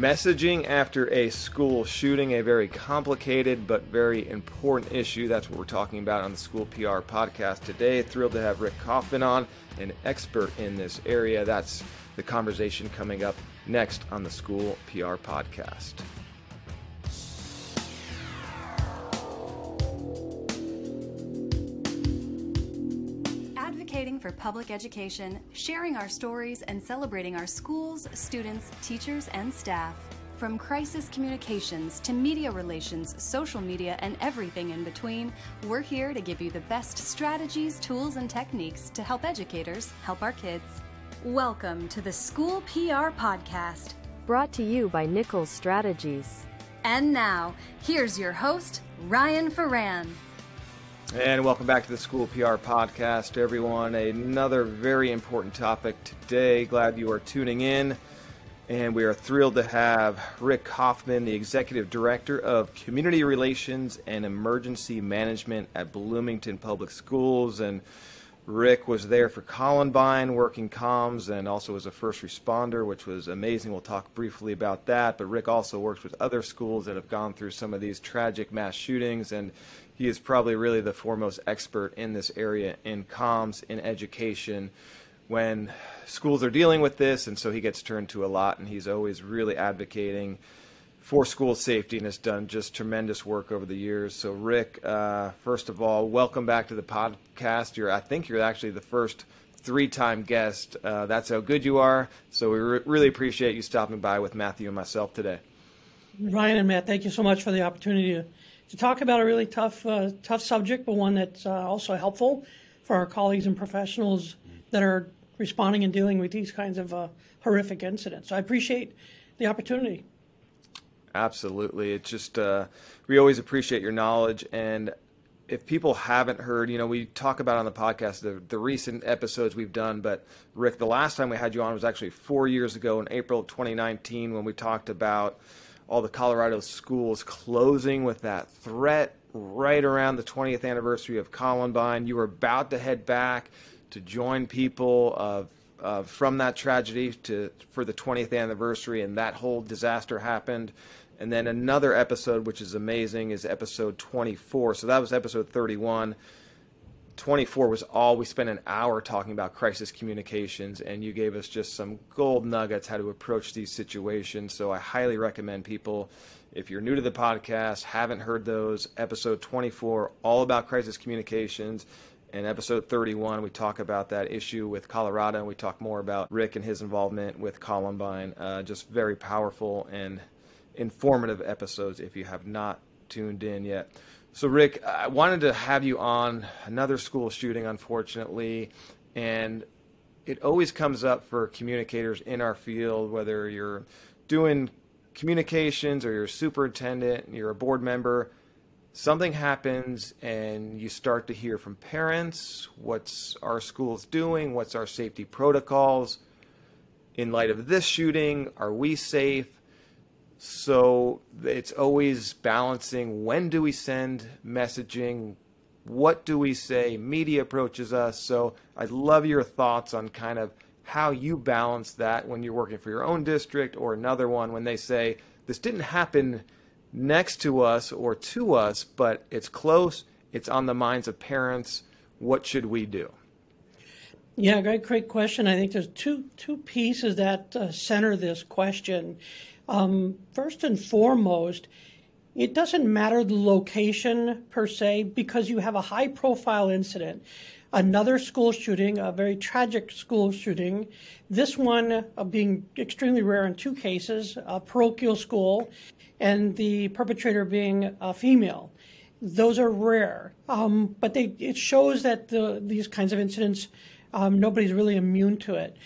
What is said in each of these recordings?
Messaging after a school shooting, a very complicated but very important issue. That's what we're talking about on the School PR podcast today. Thrilled to have Rick Kaufman on, an expert in this area. That's the conversation coming up next on the School PR podcast. For public education, sharing our stories, and celebrating our schools, students, teachers, and staff. From crisis communications to media relations, social media, and everything in between, we're here to give you the best strategies, tools, and techniques to help educators help our kids. Welcome to the School PR Podcast, brought to you by Nichols Strategies. And now, here's your host, Ryan Ferran. And welcome back to the School PR Podcast, everyone. Another very important topic today. Glad you are tuning in. And we are thrilled to have Rick Kaufman, the Executive Director of Community Relations and Emergency Management at Bloomington Public Schools. And Rick was there for Columbine, working comms, and also as a first responder, which was amazing. We'll talk briefly about that. But Rick also works with other schools that have gone through some of these tragic mass shootings and he is probably really the foremost expert in this area in comms, in education, when schools are dealing with this, and so he gets turned to a lot, and he's always really advocating for school safety and has done just tremendous work over the years. So, Rick, uh, first of all, welcome back to the podcast. You're, I think, you're actually the first three-time guest. Uh, that's how good you are. So, we re- really appreciate you stopping by with Matthew and myself today. Ryan and Matt, thank you so much for the opportunity to to talk about a really tough, uh, tough subject, but one that's uh, also helpful for our colleagues and professionals that are responding and dealing with these kinds of uh, horrific incidents. So I appreciate the opportunity. Absolutely. It's just, uh, we always appreciate your knowledge. And if people haven't heard, you know, we talk about on the podcast the, the recent episodes we've done, but Rick, the last time we had you on was actually four years ago in April of 2019 when we talked about all the Colorado schools closing with that threat right around the 20th anniversary of Columbine. You were about to head back to join people of, uh, from that tragedy to for the 20th anniversary, and that whole disaster happened. And then another episode, which is amazing, is episode 24. So that was episode 31. 24 was all we spent an hour talking about crisis communications and you gave us just some gold nuggets how to approach these situations so i highly recommend people if you're new to the podcast haven't heard those episode 24 all about crisis communications and episode 31 we talk about that issue with colorado and we talk more about rick and his involvement with columbine. Uh, just very powerful and informative episodes if you have not tuned in yet. So, Rick, I wanted to have you on another school shooting, unfortunately, and it always comes up for communicators in our field, whether you're doing communications or you're a superintendent, you're a board member, something happens and you start to hear from parents what's our schools doing, what's our safety protocols. In light of this shooting, are we safe? So it's always balancing when do we send messaging, what do we say, media approaches us. So I'd love your thoughts on kind of how you balance that when you're working for your own district or another one when they say this didn't happen next to us or to us, but it's close, it's on the minds of parents. What should we do? Yeah, great, great question. I think there's two two pieces that uh, center this question. Um, first and foremost, it doesn't matter the location per se because you have a high profile incident. Another school shooting, a very tragic school shooting. This one uh, being extremely rare in two cases a parochial school and the perpetrator being a female. Those are rare, um, but they, it shows that the, these kinds of incidents, um, nobody's really immune to it.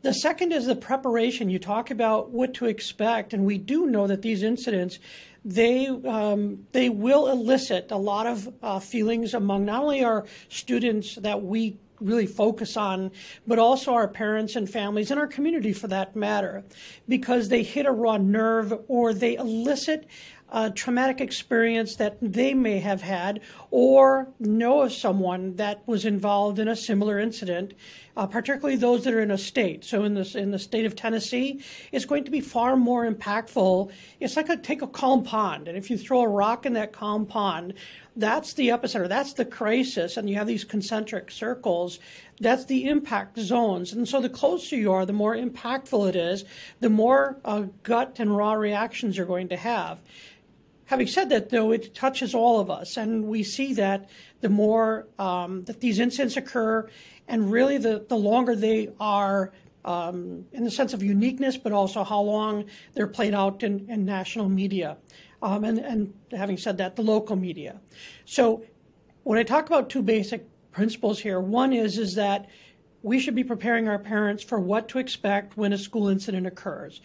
The second is the preparation. You talk about what to expect, and we do know that these incidents they um, they will elicit a lot of uh, feelings among not only our students that we really focus on, but also our parents and families and our community for that matter, because they hit a raw nerve or they elicit a traumatic experience that they may have had or know of someone that was involved in a similar incident, uh, particularly those that are in a state. So in this in the state of Tennessee, it's going to be far more impactful. It's like a take a calm pond, and if you throw a rock in that calm pond, that's the epicenter, that's the crisis, and you have these concentric circles. That's the impact zones. And so the closer you are, the more impactful it is, the more uh, gut and raw reactions you're going to have. Having said that, though, it touches all of us, and we see that the more um, that these incidents occur, and really the, the longer they are um, in the sense of uniqueness, but also how long they're played out in, in national media. Um, and, and having said that, the local media. So when I talk about two basic principles here, one is is that we should be preparing our parents for what to expect when a school incident occurs.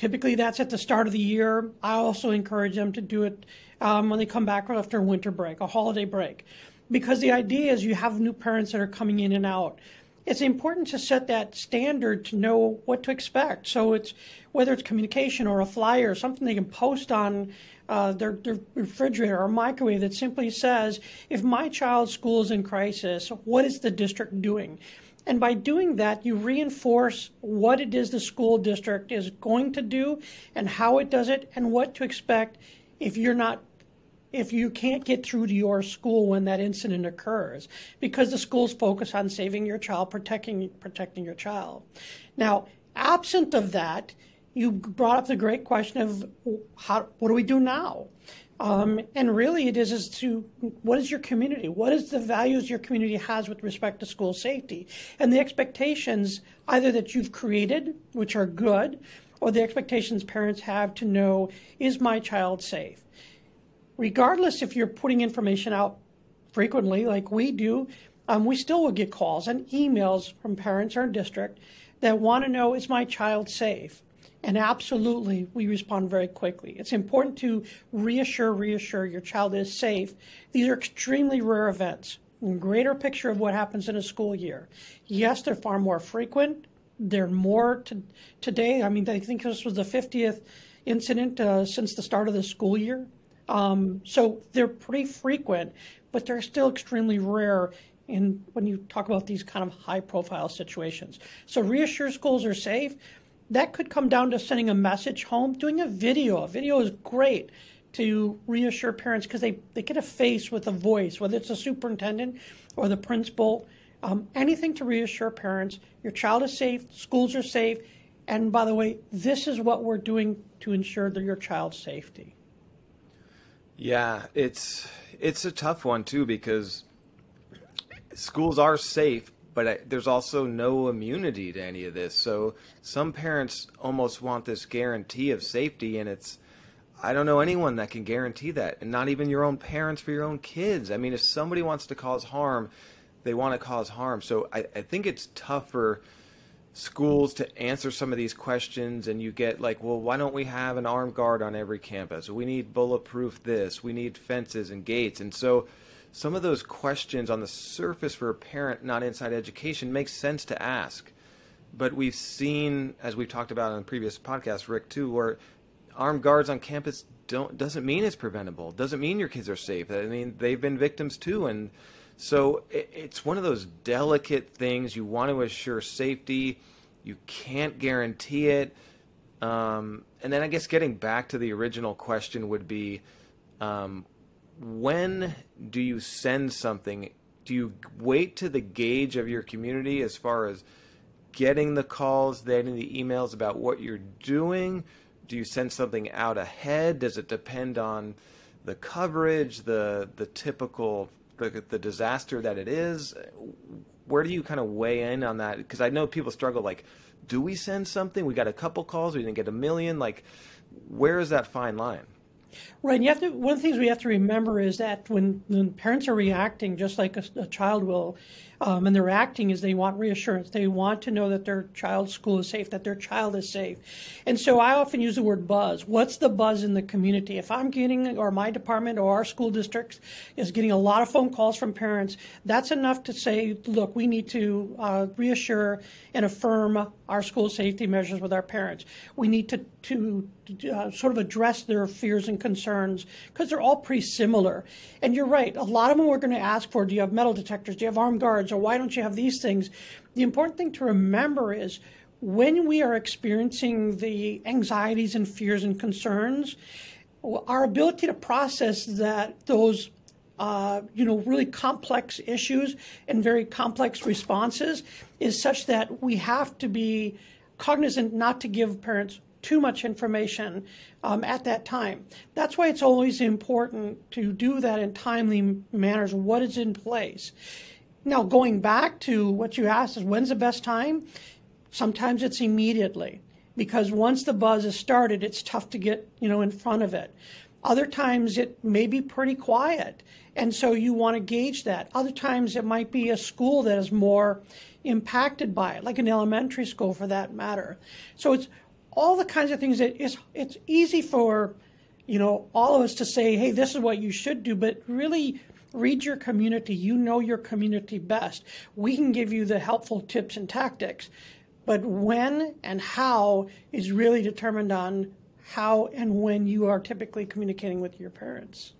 Typically, that's at the start of the year. I also encourage them to do it um, when they come back after a winter break, a holiday break, because the idea is you have new parents that are coming in and out. It's important to set that standard to know what to expect. So it's whether it's communication or a flyer, something they can post on uh, their, their refrigerator or microwave that simply says, if my child's school is in crisis, what is the district doing? And by doing that, you reinforce what it is the school district is going to do and how it does it and what to expect if you're not if you can't get through to your school when that incident occurs. Because the schools focus on saving your child protecting protecting your child. Now absent of that you brought up the great question of how what do we do now um, and really, it is as to what is your community? What is the values your community has with respect to school safety? And the expectations either that you've created, which are good, or the expectations parents have to know is my child safe? Regardless if you're putting information out frequently, like we do, um, we still will get calls and emails from parents or district that want to know is my child safe? And absolutely, we respond very quickly. It's important to reassure, reassure your child is safe. These are extremely rare events. Greater picture of what happens in a school year. Yes, they're far more frequent. They're more to, today. I mean, I think this was the 50th incident uh, since the start of the school year. Um, so they're pretty frequent, but they're still extremely rare in when you talk about these kind of high profile situations. So reassure schools are safe that could come down to sending a message home, doing a video. A video is great to reassure parents because they, they get a face with a voice, whether it's a superintendent or the principal. Um, anything to reassure parents your child is safe, schools are safe, and by the way, this is what we're doing to ensure that your child's safety. Yeah, it's it's a tough one too because schools are safe, but I, there's also no immunity to any of this. So some parents almost want this guarantee of safety, and it's I don't know anyone that can guarantee that, and not even your own parents for your own kids. I mean, if somebody wants to cause harm, they want to cause harm. So I, I think it's tough for schools to answer some of these questions and you get like well why don't we have an armed guard on every campus we need bulletproof this we need fences and gates and so some of those questions on the surface for a parent not inside education makes sense to ask. But we've seen, as we've talked about in previous podcasts, Rick, too, where armed guards on campus don't doesn't mean it's preventable. Doesn't mean your kids are safe. I mean, they've been victims too, and so it, it's one of those delicate things. You want to assure safety, you can't guarantee it. Um, and then I guess getting back to the original question would be, um, when do you send something? Do you wait to the gauge of your community as far as getting the calls, getting the emails about what you're doing? Do you send something out ahead? Does it depend on the coverage, the the typical the the disaster that it is? Where do you kind of weigh in on that? Because I know people struggle. Like, do we send something? We got a couple calls. We didn't get a million. Like, where is that fine line? Right. And you have to, one of the things we have to remember is that when, when parents are reacting, just like a, a child will, um, and they're acting is they want reassurance. They want to know that their child's school is safe, that their child is safe. And so I often use the word buzz. What's the buzz in the community? If I'm getting, or my department or our school districts is getting a lot of phone calls from parents, that's enough to say, look, we need to uh, reassure and affirm our school safety measures with our parents. We need to, to uh, sort of address their fears and concerns because they're all pretty similar. And you're right, a lot of them we're going to ask for do you have metal detectors, do you have armed guards, or why don't you have these things? The important thing to remember is when we are experiencing the anxieties and fears and concerns, our ability to process that those uh, you know really complex issues and very complex responses is such that we have to be cognizant not to give parents too much information um, at that time. That's why it's always important to do that in timely manners. What is in place? Now, going back to what you asked is when's the best time? Sometimes it's immediately because once the buzz is started, it's tough to get you know in front of it. Other times it may be pretty quiet, and so you want to gauge that. Other times it might be a school that is more impacted by it, like an elementary school for that matter. So it's all the kinds of things that it's it's easy for you know all of us to say, hey, this is what you should do, but really read your community. You know your community best. We can give you the helpful tips and tactics, but when and how is really determined on how and when you are typically communicating with your parents.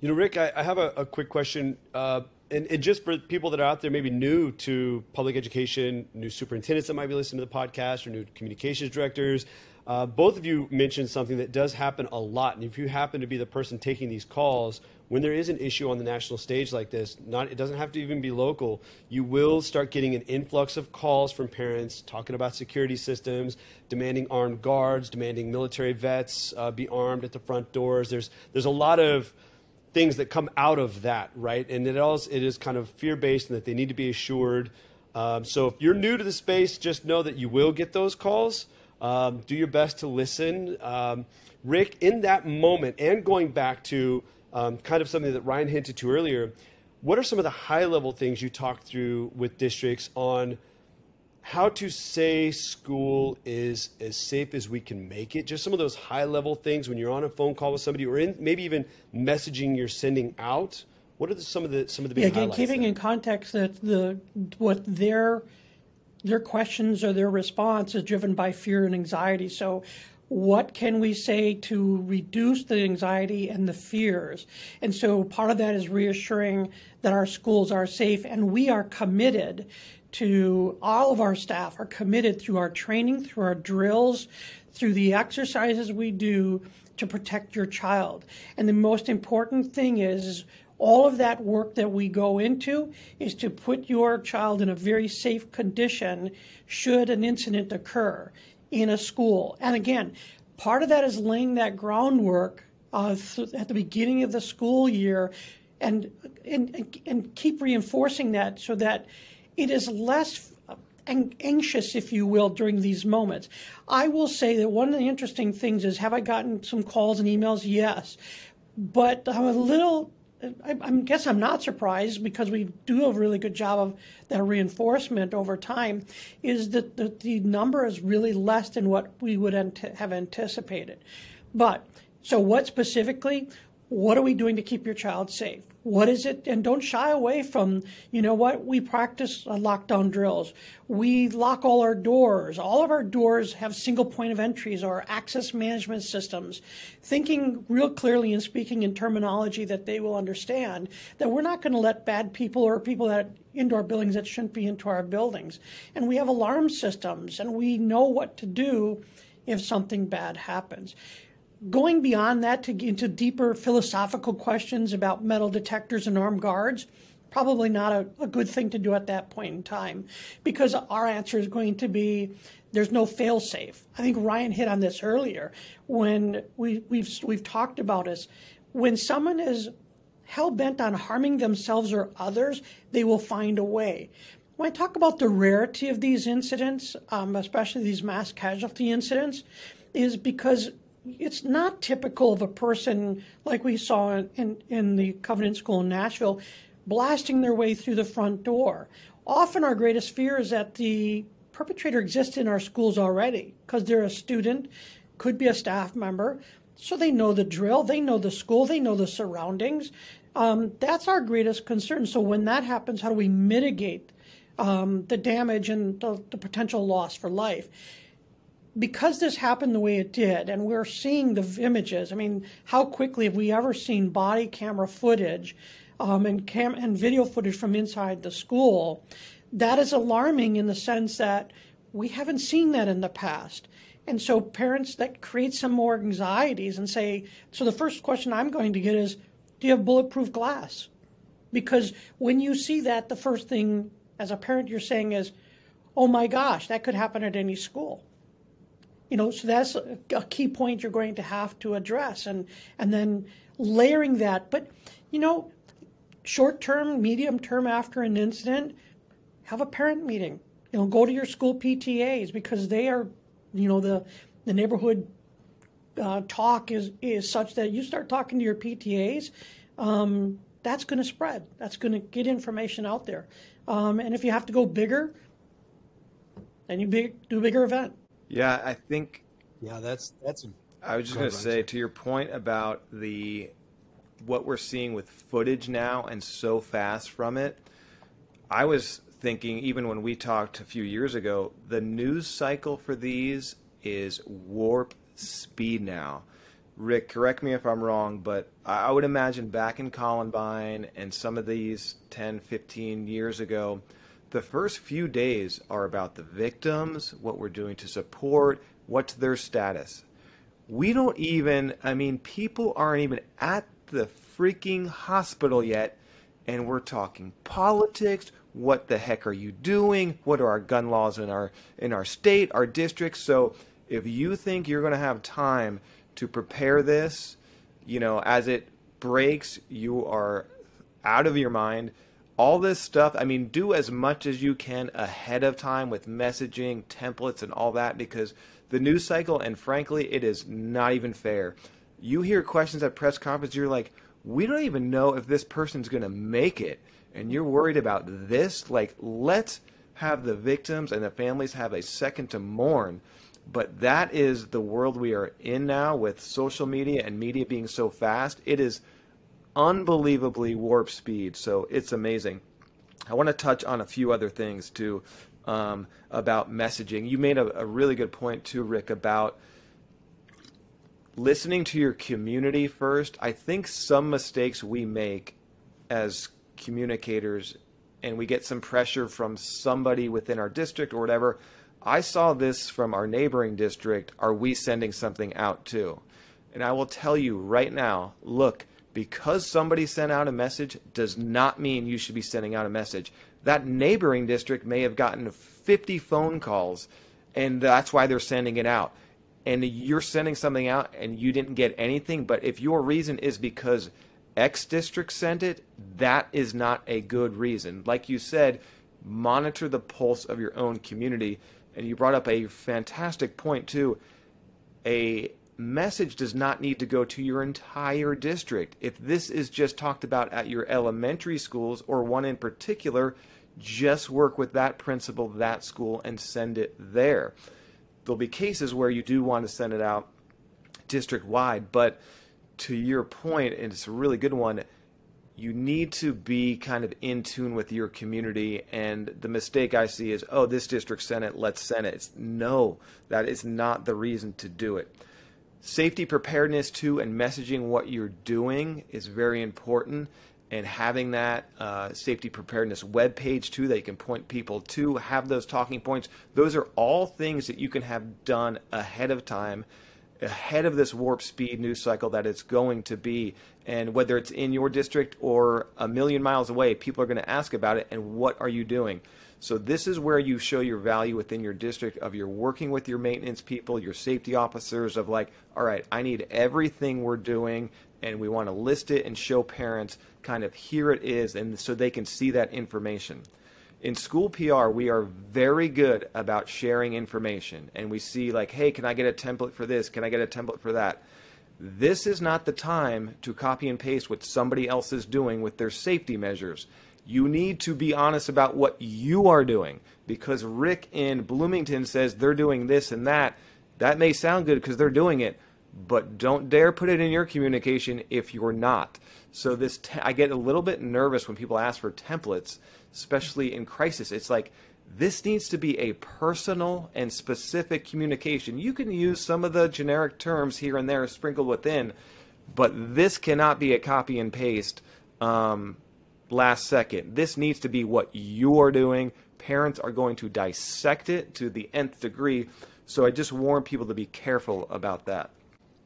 You know, Rick, I, I have a, a, quick question. Uh, and, and, just for people that are out there, maybe new to public education, new superintendents that might be listening to the podcast, or new communications directors, uh, both of you mentioned something that does happen a lot. And if you happen to be the person taking these calls, when there is an issue on the national stage like this, not it doesn't have to even be local, you will start getting an influx of calls from parents talking about security systems, demanding armed guards, demanding military vets uh, be armed at the front doors. There's there's a lot of things that come out of that, right? And it also it is kind of fear based and that they need to be assured. Um, so if you're new to the space, just know that you will get those calls. Um, do your best to listen. Um, Rick, in that moment, and going back to um, kind of something that Ryan hinted to earlier, what are some of the high level things you talked through with districts on how to say school is as safe as we can make it? Just some of those high level things when you're on a phone call with somebody or in maybe even messaging you're sending out. What are the, some of the some of the big yeah, again, keeping there? in context that the what their their questions or their response is driven by fear and anxiety. So, what can we say to reduce the anxiety and the fears? And so, part of that is reassuring that our schools are safe and we are committed to all of our staff are committed through our training, through our drills, through the exercises we do to protect your child. And the most important thing is all of that work that we go into is to put your child in a very safe condition should an incident occur in a school. And again, part of that is laying that groundwork uh, at the beginning of the school year and, and, and keep reinforcing that so that it is less anxious, if you will, during these moments. I will say that one of the interesting things is have I gotten some calls and emails? Yes. But I'm a little I, I, guess I'm not surprised because we do a really good job of that reinforcement over time. Is that the, the number is really less than what we would ant- have anticipated. But so, what specifically? What are we doing to keep your child safe? What is it? And don't shy away from, you know what? We practice uh, lockdown drills. We lock all our doors. All of our doors have single point of entries or access management systems, thinking real clearly and speaking in terminology that they will understand that we're not going to let bad people or people that into our buildings that shouldn't be into our buildings. And we have alarm systems and we know what to do if something bad happens going beyond that to into deeper philosophical questions about metal detectors and armed guards, probably not a, a, good thing to do at that point in time because our answer is going to be there's no fail safe. I think Ryan hit on this earlier when we, we've, we've talked about this. When someone is hell bent on harming themselves or others, they will find a way. When I talk about the rarity of these incidents, um, especially these mass casualty incidents, is because it's not typical of a person like we saw in, in the Covenant School in Nashville blasting their way through the front door. Often, our greatest fear is that the perpetrator exists in our schools already because they're a student, could be a staff member, so they know the drill, they know the school, they know the surroundings. Um, that's our greatest concern. So, when that happens, how do we mitigate um, the damage and the, the potential loss for life? Because this happened the way it did, and we're seeing the images. I mean, how quickly have we ever seen body camera footage um, and cam and video footage from inside the school? That is alarming in the sense that we haven't seen that in the past. And so parents that create some more anxieties and say, so the first question I'm going to get is, do you have bulletproof glass? Because when you see that, the first thing as a parent you're saying is, oh my gosh, that could happen at any school. You know, so that's a, key point you're going to have to address and, and then layering that. But, you know, short term, medium term after an incident, have a parent meeting. You know, go to your school PTAs because they are, you know, the the neighborhood uh, talk is is such that you start talking to your PTAs, um, that's going to spread. That's going to get information out there. Um, and if you have to go bigger, then you big, do a bigger event. Yeah, I think Yeah, that's that's. I was just going to say to your point about the what we're seeing with footage now and so fast from it. I was thinking even when we talked a few years ago, the news cycle for these is warp speed now. Rick, correct me if I'm wrong, but I I would imagine back in Columbine and some of these 10, 15 years ago, the first few days are about the victims, what we're doing to support, what's their status. We don't even, I mean, people aren't even at the freaking hospital yet, and we're talking politics. What the heck are you doing? What are our gun laws in our in our state, our district? So, if you think you're going to have time to prepare this, you know, as it breaks, you are out of your mind. All this stuff, I mean, do as much as you can ahead of time with messaging, templates, and all that because the news cycle, and frankly, it is not even fair. You hear questions at press conference, you're like, we don't even know if this person's going to make it. And you're worried about this. Like, let's have the victims and the families have a second to mourn. But that is the world we are in now with social media and media being so fast. It is unbelievably warp speed. So it's amazing. I want to touch on a few other things too um, about messaging. You made a, a really good point too, Rick, about listening to your community first. I think some mistakes we make as communicators and we get some pressure from somebody within our district or whatever. I saw this from our neighboring district. Are we sending something out too? And I will tell you right now look, because somebody sent out a message does not mean you should be sending out a message. That neighboring district may have gotten 50 phone calls, and that's why they're sending it out. And you're sending something out and you didn't get anything, but if your reason is because X district sent it, that is not a good reason. Like you said, monitor the pulse of your own community. And you brought up a fantastic point, too. A message does not need to go to your entire district. If this is just talked about at your elementary schools or one in particular, just work with that principal, that school, and send it there. There'll be cases where you do want to send it out district wide, but to your point, and it's a really good one, you need to be kind of in tune with your community. And the mistake I see is, oh, this district sent it, let's send it. It's, no, that is not the reason to do it. Safety preparedness, too, and messaging what you're doing is very important. And having that uh, safety preparedness web page, too, that you can point people to, have those talking points, those are all things that you can have done ahead of time ahead of this warp speed news cycle that it's going to be. And whether it's in your district or a million miles away, people are going to ask about it and what are you doing? So this is where you show your value within your district of you're working with your maintenance people, your safety officers of like, all right, I need everything we're doing and we want to list it and show parents kind of here it is and so they can see that information in school PR, we are very good about sharing information. And we see, like, hey, can I get a template for this? Can I get a template for that? This is not the time to copy and paste what somebody else is doing with their safety measures. You need to be honest about what you are doing because Rick in Bloomington says they're doing this and that. That may sound good because they're doing it, but don't dare put it in your communication if you're not. So this, te- I get a little bit nervous when people ask for templates especially in crisis. It's like this needs to be a personal and specific communication. You can use some of the generic terms here and there sprinkled within, but this cannot be a copy and paste um, last second. This needs to be what you're doing. Parents are going to dissect it to the nth degree. So I just warn people to be careful about that.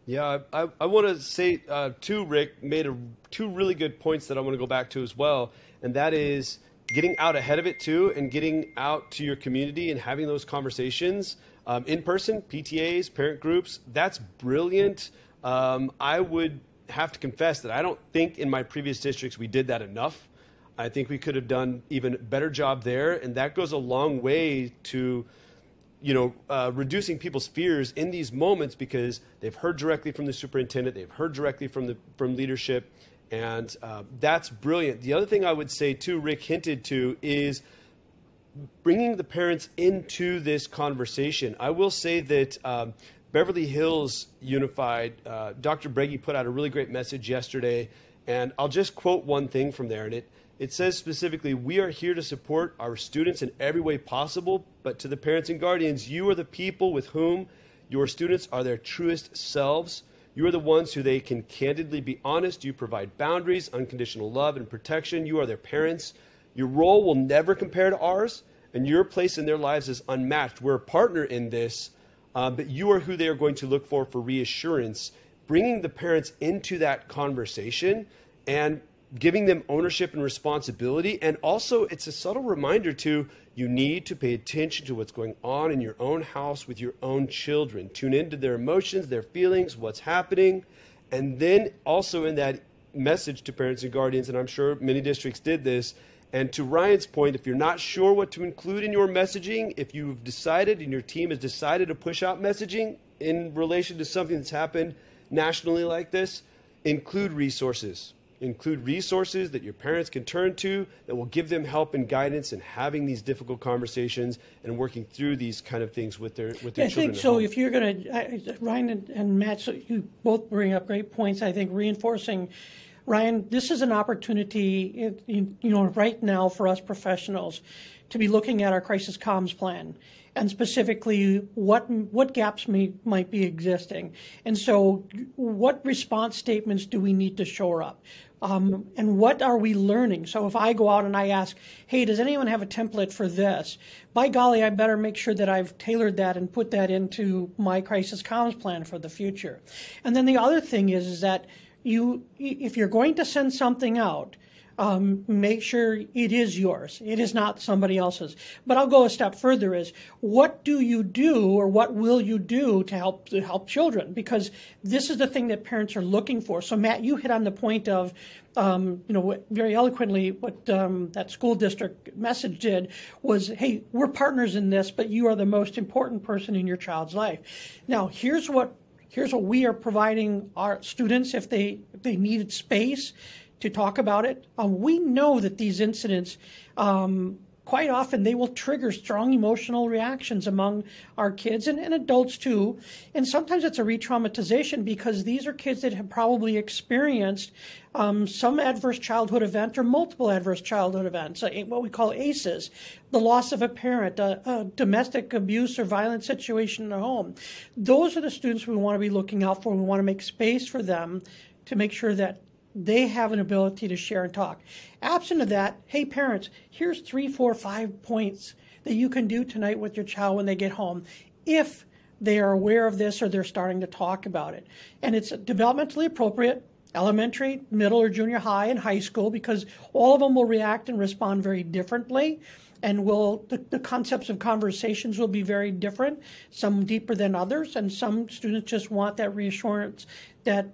Yeah, I, I want to say uh, too, Rick made a, two really good points that I want to go back to as well, and that is getting out ahead of it too, and getting out to your community and having those conversations um, in person, PTAs, parent groups. That's brilliant. Um, I would have to confess that I don't think in my previous districts we did that enough. I think we could have done even better job there, and that goes a long way to you know, uh, reducing people's fears in these moments because they've heard directly from the superintendent, they've heard directly from the from leadership, and uh, that's brilliant. The other thing I would say too, Rick hinted to, is bringing the parents into this conversation. I will say that um, Beverly Hills Unified, uh, Dr. Bregy put out a really great message yesterday, and I'll just quote one thing from there, and it it says specifically, we are here to support our students in every way possible, but to the parents and guardians, you are the people with whom your students are their truest selves. You are the ones who they can candidly be honest. You provide boundaries, unconditional love, and protection. You are their parents. Your role will never compare to ours, and your place in their lives is unmatched. We're a partner in this, uh, but you are who they are going to look for for reassurance. Bringing the parents into that conversation and giving them ownership and responsibility. And also, it's a subtle reminder to you need to pay attention to what's going on in your own house with your own children. Tune into their emotions, their feelings, what's happening. And then also in that message to parents and guardians, and I'm sure many districts did this. And to Ryan's point, if you're not sure what to include in your messaging, if you've decided and your team has decided to push out messaging in relation to something that's happened nationally like this, include resources include resources that your parents can turn to that will give them help and guidance in having these difficult conversations and working through these kind of things with their with their I children. think so. If you're going to, Ryan and, and Matt, so you both bring up great points. I think reinforcing, Ryan, this is an opportunity, you know, right now for us professionals to be looking at our crisis comms plan and specifically what what gaps may, might be existing. And so, what response statements do we need to shore up? Um, and what are we learning? So if I go out and I ask, hey, does anyone have a template for this? By golly, I better make sure that I've tailored that and put that into my crisis comms plan for the future. And then the other thing is, is that you, if you're going to send something out, um, make sure it is yours. It is not somebody else's. But I'll go a step further: is what do you do, or what will you do to help to help children? Because this is the thing that parents are looking for. So Matt, you hit on the point of um, you know, very eloquently, what um, that school district message did was, hey, we're partners in this, but you are the most important person in your child's life. Now, here's what here's what we are providing our students if they if they needed space to talk about it. Um, we know that these incidents, um, quite often, they will trigger strong emotional reactions among our kids and, and adults too. And sometimes it's a re traumatization because these are kids that have probably experienced um, some adverse childhood event or multiple adverse childhood events, uh, what we call ACEs, the loss of a parent, a, a, domestic abuse or violent situation in the home. Those are the students we want to be looking out for. We want to make space for them to make sure that they have an ability to share and talk. Absent of that, hey parents, here's three, four, five points that you can do tonight with your child when they get home if they are aware of this or they're starting to talk about it. And it's developmentally appropriate, elementary, middle, or junior high, and high school, because all of them will react and respond very differently. And will the, the concepts of conversations will be very different, some deeper than others, and some students just want that reassurance that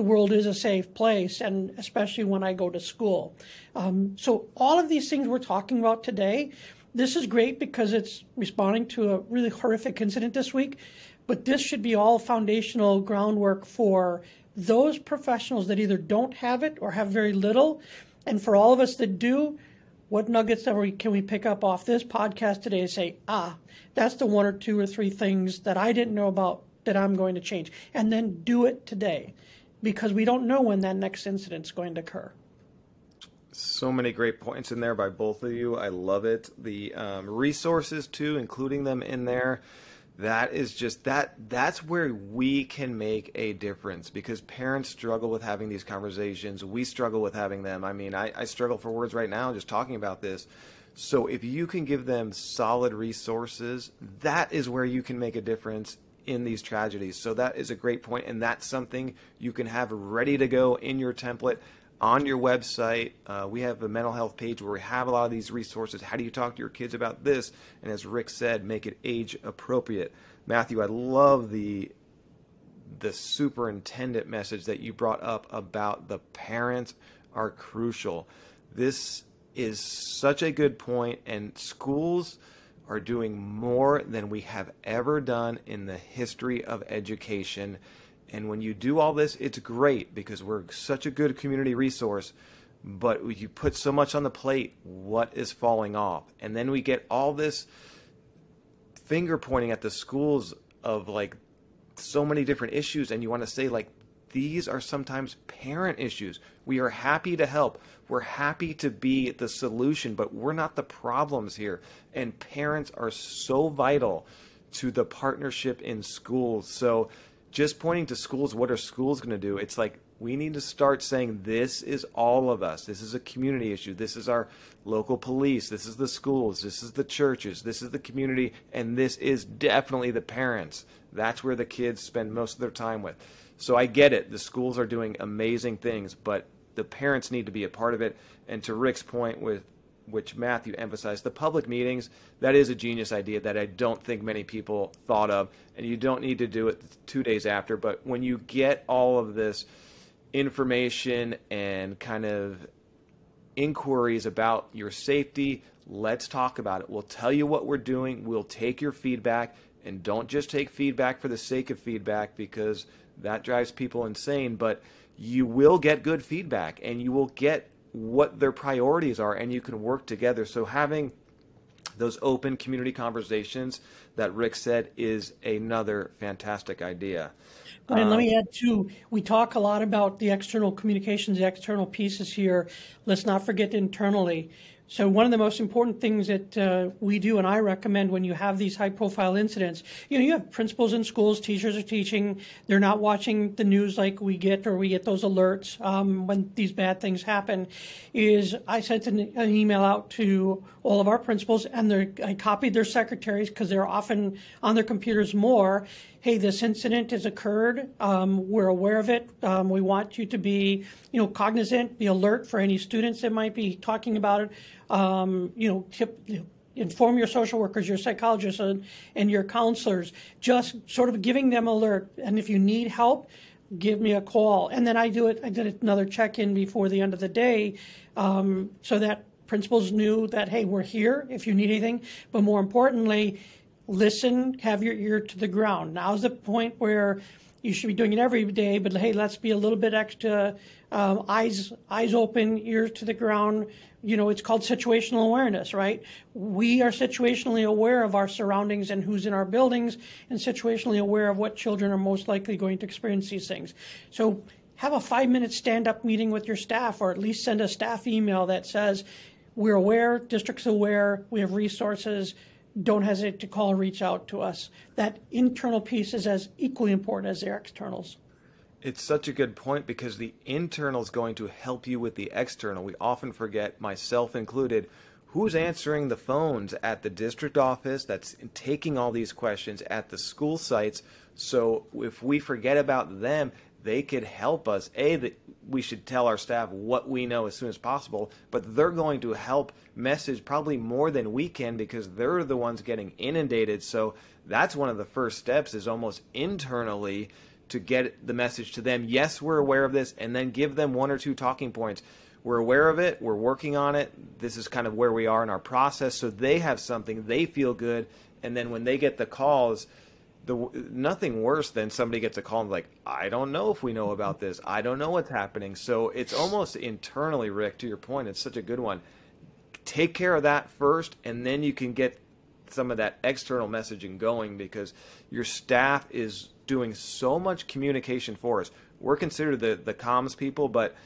the world is a safe place, and especially when I go to school. Um, so, all of these things we're talking about today, this is great because it's responding to a really horrific incident this week, but this should be all foundational groundwork for those professionals that either don't have it or have very little. And for all of us that do, what nuggets we, can we pick up off this podcast today and say, ah, that's the one or two or three things that I didn't know about that I'm going to change? And then do it today because we don't know when that next incident is going to occur. So many great points in there by both of you. I love it. The um, resources too, including them in there. That is just that. That's where we can make a difference because parents struggle with having these conversations. We struggle with having them. I mean, I, I struggle for words right now just talking about this. So if you can give them solid resources, that is where you can make a difference in these tragedies. So that is a great point, and that's something you can have ready to go in your template on your website. Uh, we have a mental health page where we have a lot of these resources. How do you talk to your kids about this? And as Rick said, make it age appropriate. Matthew, I love the the superintendent message that you brought up about the parents are crucial. This is such a good point, and schools are doing more than we have ever done in the history of education and when you do all this, it's great because we're such a good community resource. But you put so much on the plate, what is falling off? And then we get all this finger pointing at the schools of like so many different issues. And you want to say, like, these are sometimes parent issues. We are happy to help. We're happy to be the solution, but we're not the problems here. And parents are so vital to the partnership in schools. So just pointing to schools, what are schools going to do? It's like we need to start saying this is all of us. This is a community issue. This is our local police. This is the schools. This is the churches. This is the community. And this is definitely the parents. That's where the kids spend most of their time with. So I get it. The schools are doing amazing things, but the parents need to be a part of it. And to Rick's point with which Matthew emphasized, the public meetings, that is a genius idea that I don't think many people thought of. And you don't need to do it two days after. But when you get all of this information and kind of inquiries about your safety, let's talk about it. We'll tell you what we're doing, we'll take your feedback. And don't just take feedback for the sake of feedback because that drives people insane. But you will get good feedback and you will get what their priorities are and you can work together. So having those open community conversations that Rick said is another fantastic idea. And um, let me add too, we talk a lot about the external communications, the external pieces here. Let's not forget internally. So one of the most important things that uh, we do, and I recommend when you have these high-profile incidents, you know, you have principals in schools, teachers are teaching, they're not watching the news like we get, or we get those alerts um, when these bad things happen. Is I sent an, an email out to all of our principals, and I copied their secretaries because they're often on their computers more. Hey, this incident has occurred. Um, we're aware of it. Um, we want you to be, you know, cognizant, be alert for any students that might be talking about it um, you know, tip, inform your social workers, your psychologists, and, and your counselors. Just sort of giving them alert. And if you need help, give me a call. And then I do it. I did another check-in before the end of the day, um, so that principals knew that hey, we're here if you need anything. But more importantly, listen, have your ear to the ground. Now's the point where you should be doing it every day, but hey, let's be a little bit extra um, eyes eyes open, ears to the ground. You know, it's called situational awareness, right? We are situationally aware of our surroundings and who's in our buildings, and situationally aware of what children are most likely going to experience these things. So, have a five minute stand up meeting with your staff, or at least send a staff email that says, "We're aware, district's aware, we have resources." Don't hesitate to call reach out to us. That internal piece is as equally important as their externals. It's such a good point because the internal is going to help you with the external. We often forget, myself included, who's answering the phones at the district office that's taking all these questions at the school sites. So if we forget about them, they could help us. A, that we should tell our staff what we know as soon as possible, but they're going to help message probably more than we can because they're the ones getting inundated. So that's one of the first steps is almost internally to get the message to them. Yes, we're aware of this, and then give them one or two talking points. We're aware of it, we're working on it. This is kind of where we are in our process. So they have something, they feel good, and then when they get the calls, the nothing worse than somebody gets a call and like, I don't know if we know about this. I don't know what's happening. So it's almost internally, Rick. To your point, it's such a good one. Take care of that first, and then you can get some of that external messaging going because your staff is doing so much communication for us. We're considered the the comms people, but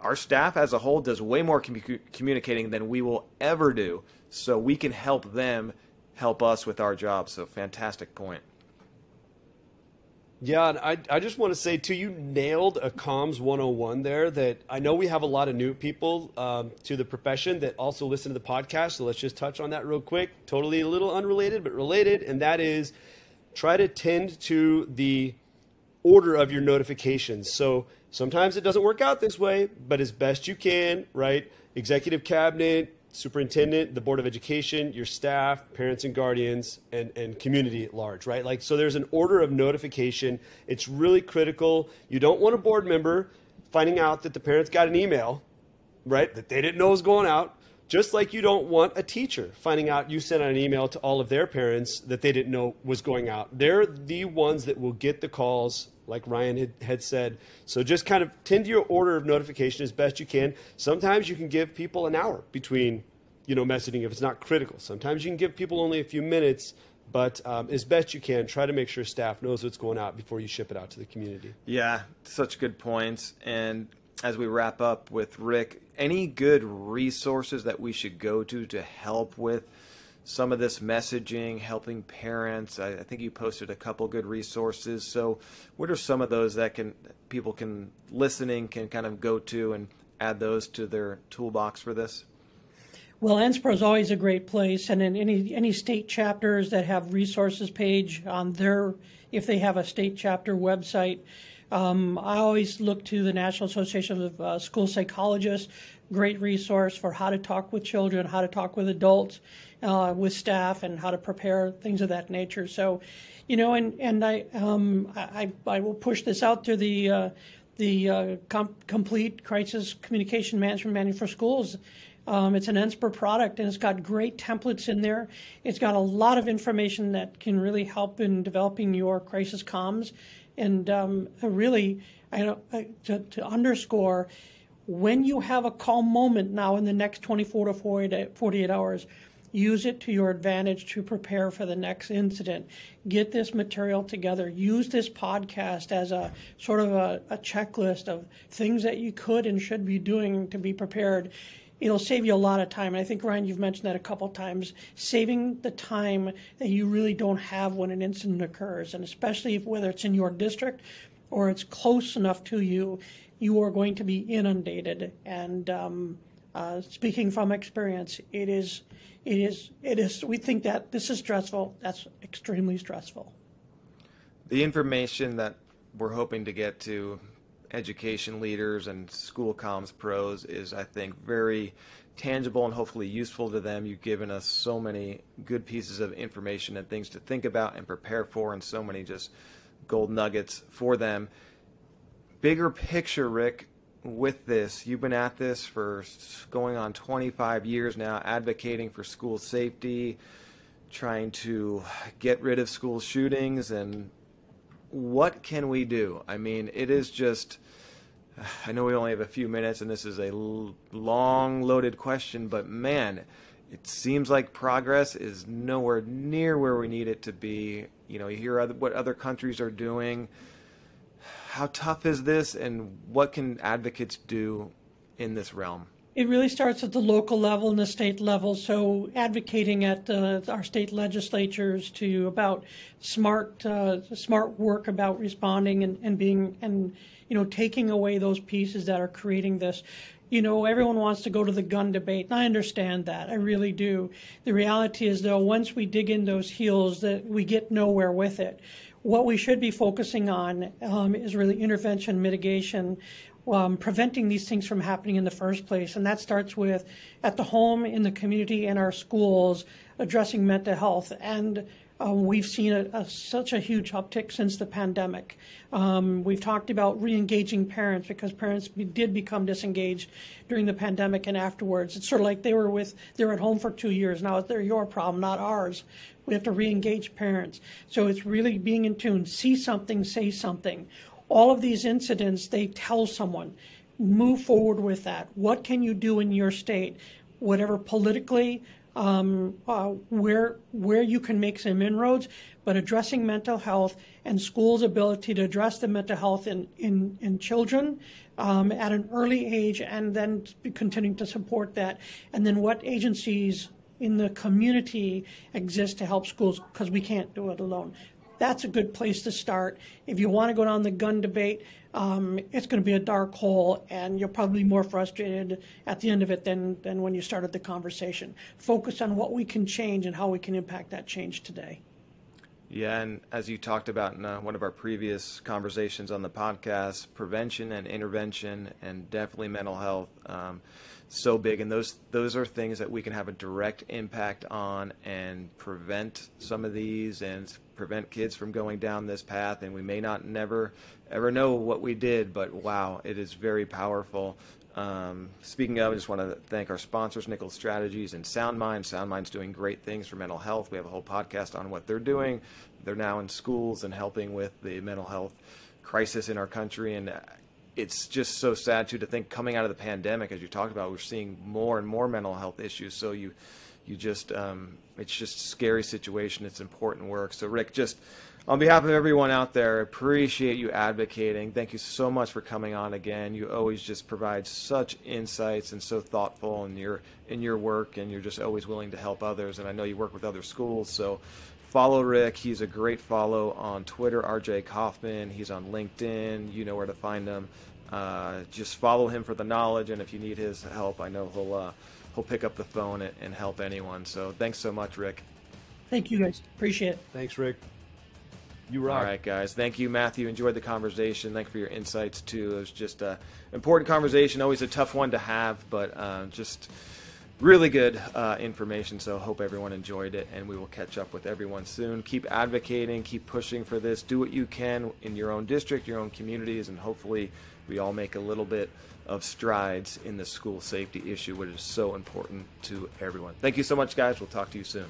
our staff as a whole does way more commu- communicating than we will ever do. So we can help them help us with our job. So fantastic point. Yeah, and I, I just want to say too, you nailed a comms 101 there. That I know we have a lot of new people um, to the profession that also listen to the podcast. So let's just touch on that real quick. Totally a little unrelated, but related, and that is try to tend to the order of your notifications. So sometimes it doesn't work out this way, but as best you can, right? Executive cabinet, superintendent, the board of education, your staff, parents and guardians, and, and community at large, right? Like, so there's an order of notification. It's really critical. You don't want a board member finding out that the parents got an email, right, that they didn't know was going out. Just like you don't want a teacher finding out you sent out an email to all of their parents that they didn't know was going out. They're the ones that will get the calls, like Ryan had, had said. So just kind of tend to your order of notification as best you can. Sometimes you can give people an hour between, you know, messaging if it's not critical. Sometimes you can give people only a few minutes, but um, as best you can, try to make sure staff knows what's going out before you ship it out to the community. Yeah, such good points. And as we wrap up with Rick, any good resources that we should go to to help with some of this messaging, helping parents? I, I think you posted a couple good resources. So, what are some of those that can people can listening can kind of go to and add those to their toolbox for this? Well, NSPRA is always a great place, and in any any state chapters that have resources page on their, if they have a state chapter website, um, I always look to the National Association of uh, School Psychologists, great resource for how to talk with children, how to talk with adults, uh, with staff, and how to prepare things of that nature. So, you know, and and I um, I, I will push this out to the uh, the uh, com- complete crisis communication management manual for schools. Um, it's an NSPRA product and it's got great templates in there. It's got a lot of information that can really help in developing your crisis comms. And um, really, I I, to, to underscore, when you have a calm moment now in the next 24 to 48 hours, use it to your advantage to prepare for the next incident. Get this material together. Use this podcast as a sort of a, a checklist of things that you could and should be doing to be prepared it'll save you a lot of time. And I think Ryan, you've mentioned that a couple times, saving the time that you really don't have when an incident occurs, and especially if, whether it's in your district or it's close enough to you, you are going to be inundated. And um, uh, speaking from experience, it is, it is, it is. We think that this is stressful. That's extremely stressful. The information that we're hoping to get to education leaders and school comms pros is, I think, very tangible and hopefully useful to them. You've given us so many good pieces of information and things to think about and prepare for, and so many just gold nuggets for them. Bigger picture, Rick, with this, you've been at this for going on 25 years now, advocating for school safety, trying to get rid of school shootings and what can we do? I mean, it is just. I know we only have a few minutes, and this is a long, loaded question, but man, it seems like progress is nowhere near where we need it to be. You know, you hear other, what other countries are doing. How tough is this, and what can advocates do in this realm? It really starts at the local level and the state level. So advocating at uh, our state legislatures to about smart uh, smart work about responding and, and being and you know taking away those pieces that are creating this. You know, everyone wants to go to the gun debate, and I understand that. I really do. The reality is, though, once we dig in those heels, that we get nowhere with it what we should be focusing on um, is really intervention mitigation um, preventing these things from happening in the first place. And that starts with at the home, in the community, in our schools, addressing mental health. And um, we've seen a, a, such a huge uptick since the pandemic. Um, we've talked about re-engaging parents because parents be, did become disengaged during the pandemic and afterwards. It's sort of like they were with they're at home for two years now. They're your problem, not ours. We have to re-engage parents. So it's really being in tune. See something, say something all of these incidents, they tell someone, move forward with that. What can you do in your state? Whatever politically, um, uh, where where you can make some inroads, but addressing mental health and schools' ability to address the mental health in in, in children um, at an early age, and then continuing to support that, and then what agencies in the community exist to help schools because we can't do it alone. That's a good place to start. If you want to go down the gun debate, um, it's going to be a dark hole, and you're probably be more frustrated at the end of it than, than when you started the conversation. Focus on what we can change and how we can impact that change today. Yeah, and as you talked about in uh, one of our previous conversations on the podcast, prevention and intervention, and definitely mental health, um, so big, and those those are things that we can have a direct impact on and prevent some of these and prevent kids from going down this path. And we may not never ever know what we did, but wow, it is very powerful. Um, speaking of, I just want to thank our sponsors, Nichols Strategies and SoundMind. SoundMind's doing great things for mental health. We have a whole podcast on what they're doing. They're now in schools and helping with the mental health crisis in our country. And it's just so sad too to think coming out of the pandemic, as you talked about, we're seeing more and more mental health issues. So you, you just, um, it's just a scary situation. It's important work. So Rick, just on behalf of everyone out there, appreciate you advocating. Thank you so much for coming on again. You always just provide such insights and so thoughtful in your in your work, and you're just always willing to help others. And I know you work with other schools, so follow Rick. He's a great follow on Twitter, RJ Kaufman. He's on LinkedIn. You know where to find him. Uh, just follow him for the knowledge, and if you need his help, I know he'll uh, he'll pick up the phone and, and help anyone. So thanks so much, Rick. Thank you, guys. Appreciate it. Thanks, Rick. You rock. All right, guys. Thank you, Matthew. Enjoyed the conversation. Thank you for your insights too. It was just a important conversation. Always a tough one to have, but uh, just really good uh, information. So hope everyone enjoyed it, and we will catch up with everyone soon. Keep advocating, keep pushing for this. Do what you can in your own district, your own communities, and hopefully we all make a little bit of strides in the school safety issue, which is so important to everyone. Thank you so much, guys. We'll talk to you soon.